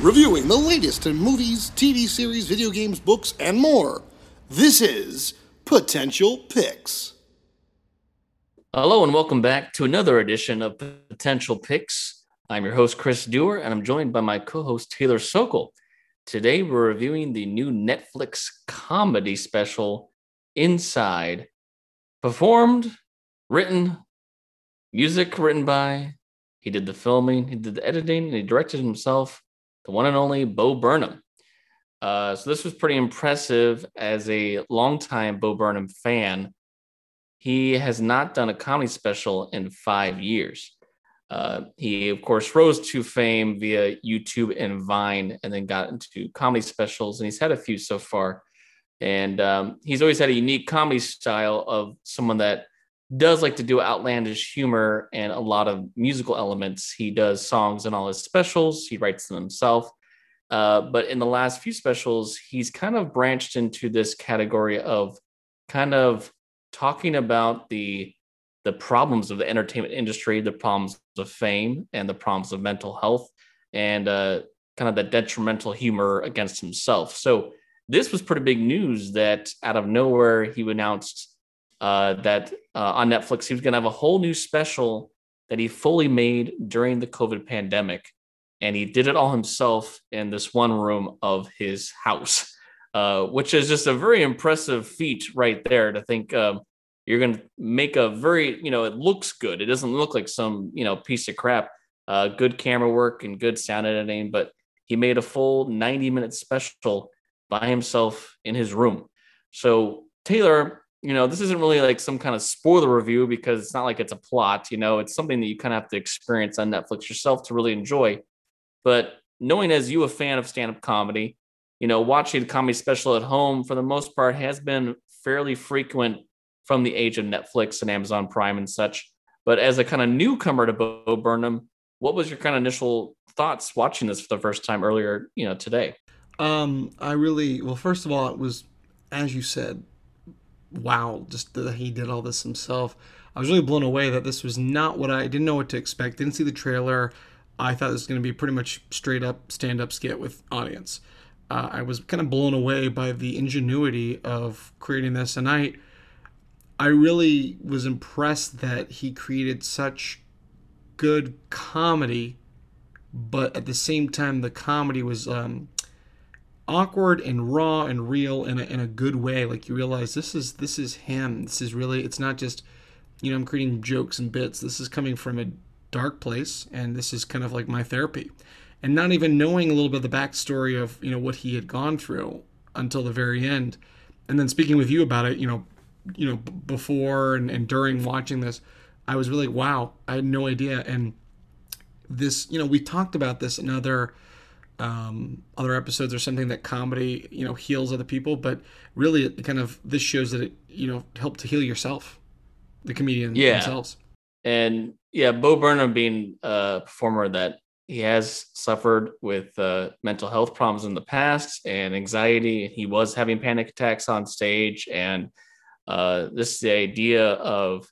Reviewing the latest in movies, TV series, video games, books, and more. This is Potential Picks. Hello and welcome back to another edition of Potential Picks. I'm your host, Chris Dewar, and I'm joined by my co host, Taylor Sokol. Today, we're reviewing the new Netflix comedy special, Inside, performed, written, music written by, he did the filming, he did the editing, and he directed himself, the one and only Bo Burnham. Uh, so, this was pretty impressive as a longtime Bo Burnham fan he has not done a comedy special in five years. Uh, he, of course, rose to fame via YouTube and Vine, and then got into comedy specials, and he's had a few so far. And um, he's always had a unique comedy style of someone that does like to do outlandish humor and a lot of musical elements. He does songs in all his specials, he writes them himself. Uh, but in the last few specials, he's kind of branched into this category of kind of talking about the the problems of the entertainment industry, the problems of fame, and the problems of mental health, and uh, kind of the detrimental humor against himself. So this was pretty big news that out of nowhere he announced uh, that uh, on Netflix he was going to have a whole new special that he fully made during the COVID pandemic, and he did it all himself in this one room of his house. Uh, which is just a very impressive feat right there to think um, you're going to make a very, you know, it looks good. It doesn't look like some, you know, piece of crap. Uh, good camera work and good sound editing, but he made a full 90 minute special by himself in his room. So, Taylor, you know, this isn't really like some kind of spoiler review because it's not like it's a plot, you know, it's something that you kind of have to experience on Netflix yourself to really enjoy. But knowing as you a fan of stand up comedy, you know, watching a comedy special at home for the most part has been fairly frequent from the age of Netflix and Amazon Prime and such. But as a kind of newcomer to Bo Burnham, what was your kind of initial thoughts watching this for the first time earlier, you know, today? Um, I really well. First of all, it was, as you said, wow, just that he did all this himself. I was really blown away that this was not what I, didn't know what to expect. Didn't see the trailer. I thought this was going to be pretty much straight up stand up skit with audience uh, I was kind of blown away by the ingenuity of creating this, and I I really was impressed that he created such good comedy, but at the same time the comedy was um, awkward and raw and real in a, in a good way. Like you realize this is this is him. This is really it's not just you know I'm creating jokes and bits. This is coming from a dark place, and this is kind of like my therapy and not even knowing a little bit of the backstory of you know what he had gone through until the very end and then speaking with you about it you know you know b- before and, and during watching this i was really wow i had no idea and this you know we talked about this in other um, other episodes or something that comedy you know heals other people but really it kind of this shows that it you know helped to heal yourself the comedian yeah. themselves and yeah bo burnham being a performer that he has suffered with uh, mental health problems in the past and anxiety. He was having panic attacks on stage, and uh, this is the idea of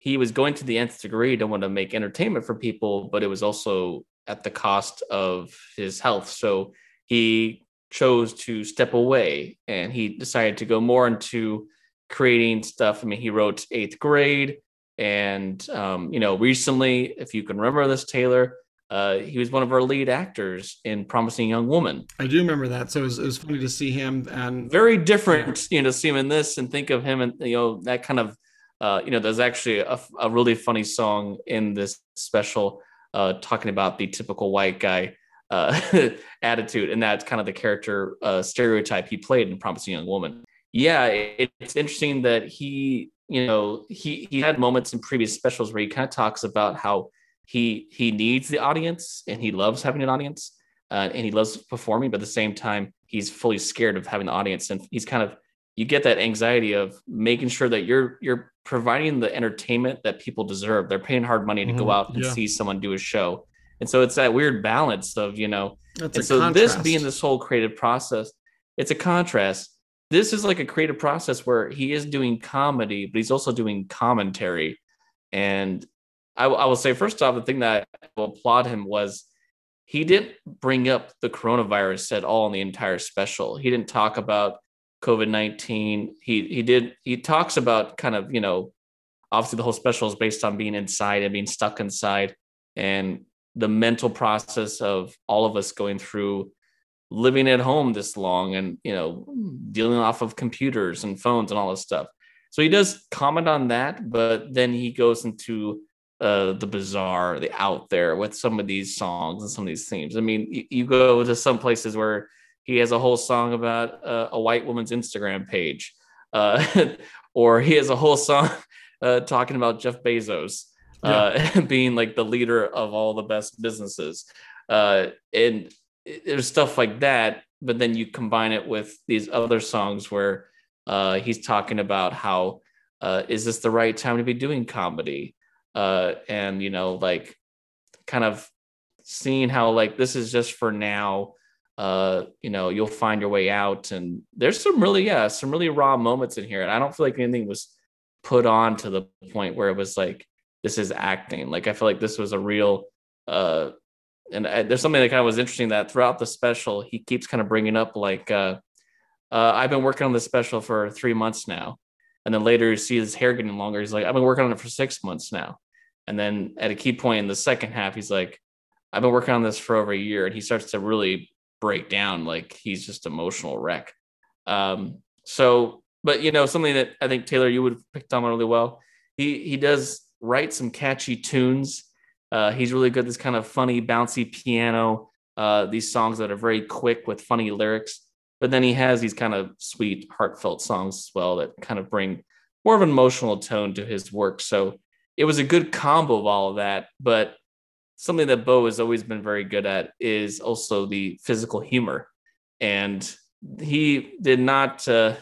he was going to the nth degree to want to make entertainment for people, but it was also at the cost of his health. So he chose to step away, and he decided to go more into creating stuff. I mean, he wrote Eighth Grade, and um, you know, recently, if you can remember this, Taylor uh, he was one of our lead actors in Promising Young Woman. I do remember that. So it was, it was funny to see him and very different, you know, see him in this and think of him and, you know, that kind of, uh, you know, there's actually a, a really funny song in this special uh, talking about the typical white guy uh, attitude. And that's kind of the character uh, stereotype he played in Promising Young Woman. Yeah, it, it's interesting that he, you know, he, he had moments in previous specials where he kind of talks about how he he needs the audience and he loves having an audience uh, and he loves performing but at the same time he's fully scared of having the audience and he's kind of you get that anxiety of making sure that you're you're providing the entertainment that people deserve they're paying hard money to mm-hmm. go out and yeah. see someone do a show And so it's that weird balance of, you know, That's and so contrast. this being this whole creative process, it's a contrast. This is like a creative process where he is doing comedy, but he's also doing commentary. And I, I will say, first off, the thing that I will applaud him was he didn't bring up the coronavirus at all in the entire special. He didn't talk about COVID nineteen. He he did he talks about kind of you know, obviously the whole special is based on being inside and being stuck inside, and the mental process of all of us going through living at home this long and you know dealing off of computers and phones and all this stuff so he does comment on that but then he goes into uh, the bizarre the out there with some of these songs and some of these themes. I mean you, you go to some places where he has a whole song about uh, a white woman's instagram page uh, or he has a whole song uh, talking about jeff bezos uh, being like the leader of all the best businesses. Uh, and there's stuff like that, but then you combine it with these other songs where uh, he's talking about how uh, is this the right time to be doing comedy, uh, and you know, like kind of seeing how like this is just for now. Uh, you know, you'll find your way out, and there's some really yeah, some really raw moments in here, and I don't feel like anything was put on to the point where it was like this is acting. Like I feel like this was a real uh and I, there's something that kind of was interesting that throughout the special he keeps kind of bringing up like uh, uh I've been working on this special for 3 months now. And then later you see his hair getting longer. He's like I've been working on it for 6 months now. And then at a key point in the second half he's like I've been working on this for over a year and he starts to really break down like he's just emotional wreck. Um so but you know something that I think Taylor you would have picked on really well. He he does write some catchy tunes. Uh, he's really good. This kind of funny, bouncy piano. Uh, these songs that are very quick with funny lyrics. But then he has these kind of sweet, heartfelt songs as well that kind of bring more of an emotional tone to his work. So it was a good combo of all of that. But something that Bo has always been very good at is also the physical humor, and he did not uh,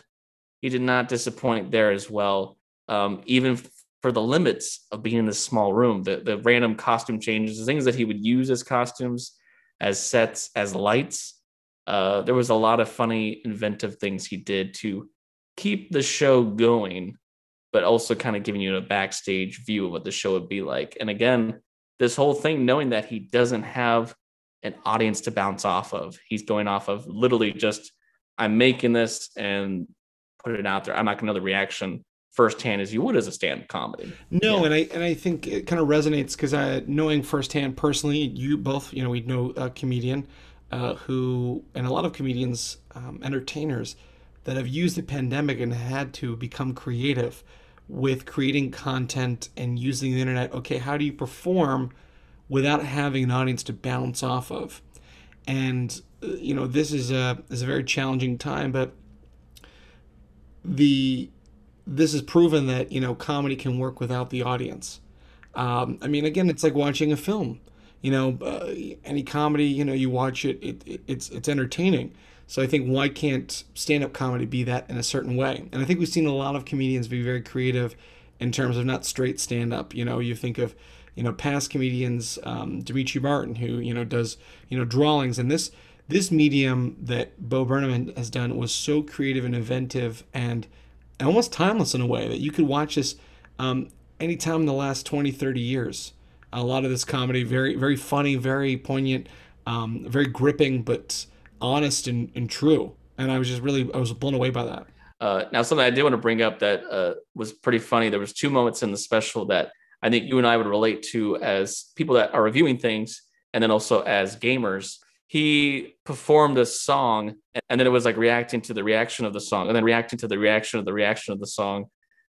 he did not disappoint there as well. Um, even for the limits of being in this small room, the, the random costume changes, the things that he would use as costumes, as sets, as lights. Uh, there was a lot of funny, inventive things he did to keep the show going, but also kind of giving you a backstage view of what the show would be like. And again, this whole thing, knowing that he doesn't have an audience to bounce off of, he's going off of literally just, I'm making this and put it out there. I'm not going to know the reaction firsthand as you would as a stand comedy. No, Yeah. and I and I think it kind of resonates because I knowing firsthand personally, you both, you know, we know a comedian uh, who, and a lot of comedians, um, entertainers that have used the pandemic and had to become creative with creating content and using the internet. Okay, how do you perform without having an audience to bounce off of? And uh, you know, this is a is a very challenging time, but the this has proven that you know comedy can work without the audience. Um, I mean, again, it's like watching a film. You know, uh, any comedy, you know, you watch it, it, it, it's it's entertaining. So I think why can't stand-up comedy be that in a certain way? And I think we've seen a lot of comedians be very creative in terms of not straight stand-up. You know, you think of you know past comedians, um, Demetri Martin, who you know does you know drawings, and this this medium that Bo Burnham has done was so creative and inventive and almost timeless in a way that you could watch this um, anytime in the last 20 30 years a lot of this comedy very very funny very poignant um, very gripping but honest and, and true and i was just really i was blown away by that Uh, now, something I did want to bring up that uh, was pretty funny. There was two moments in the special that I think you and I would relate to as people that are reviewing things, and then also as gamers. He performed a song, and then it was like reacting to the reaction of the song, and then reacting to the reaction of the reaction of the song,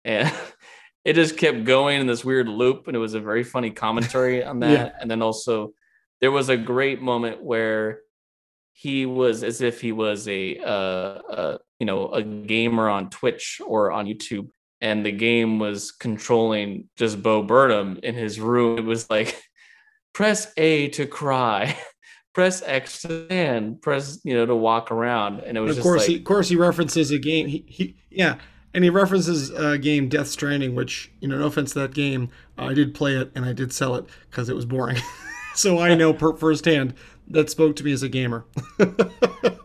and it just kept going in this weird loop. And it was a very funny commentary on that. Yeah. And then also, there was a great moment where he was as if he was a uh, uh you know a gamer on Twitch or on YouTube, and the game was controlling just Bo Burnham in his room. It was like press A to cry, press X to stand, press you know to walk around, and it was of just course like he, of course he references a game he, he yeah and he references a game death stranding which you know no offense to that game i did play it and i did sell it because it was boring so I know per- firsthand that spoke to me as a gamer.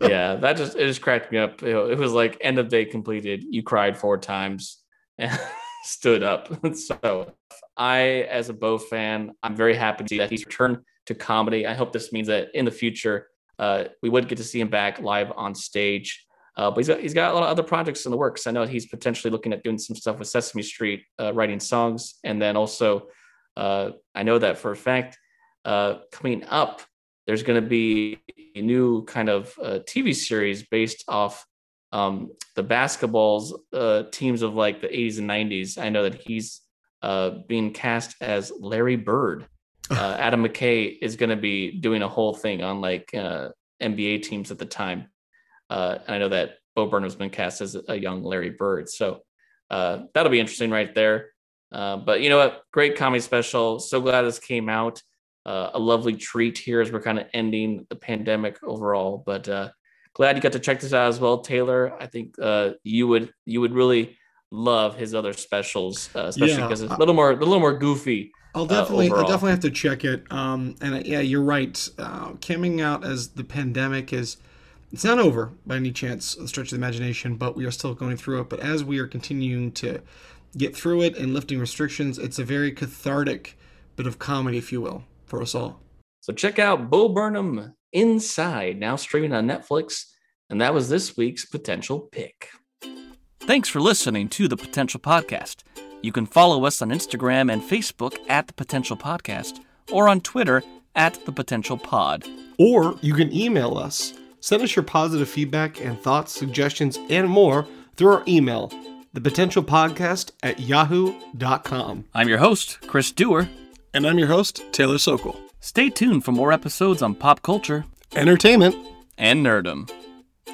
yeah, that just it just cracked me up. It was like end of day completed. You cried four times and stood up. so I, as a Bo fan, I'm very happy to see that he's returned to comedy. I hope this means that in the future uh, we would get to see him back live on stage. Uh, but he's got, he's got a lot of other projects in the works. I know he's potentially looking at doing some stuff with Sesame Street, uh, writing songs, and then also uh, I know that for a fact uh, coming up there's going to be a new kind of uh, TV series based off um, the basketballs uh, teams of like the 80s and 90s. I know that he's uh, being cast as Larry Bird. Uh, Adam McKay is going to be doing a whole thing on like uh, NBA teams at the time. and I know that Bo Burnham's been cast as a young Larry Bird. So that'll be interesting right there. but you know what? Great comedy special. So glad this came out uh, a lovely treat here as we're kind of ending the pandemic overall. But uh, glad you got to check this out as well, Taylor. I think uh, you would you would really love his other specials, uh, especially yeah, because it's a little more a little more goofy. I'll uh, definitely I'll definitely have to check it. Um, and uh, yeah, you're right. coming out as the pandemic is. It's not over by any chance, stretch of the imagination, but we are still going through it. But as we are continuing to get through it and lifting restrictions, it's a very cathartic bit of comedy, if you will for us all. So check out Bo Burnham Inside, now streaming on Netflix. And that was this week's potential pick. Thanks for listening to the Potential Podcast. You can follow us on Instagram and Facebook at the Potential Podcast or on Twitter at the Potential Pod. Or you can email us. Send us your positive feedback and thoughts, suggestions, and more through our email, thepotentialpodcast at yahoo.com. I'm your host, Chris Dewar. And I'm your host, Taylor Sokol. Stay tuned for more episodes on pop culture, entertainment, and nerdom.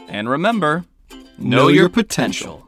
And remember, know, know your, your potential. potential.